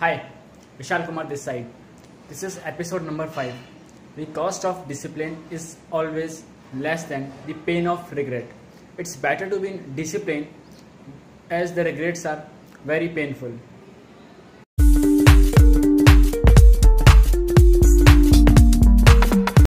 Hi, Vishal Kumar this side. This is episode number 5. The cost of discipline is always less than the pain of regret. It's better to be disciplined as the regrets are very painful.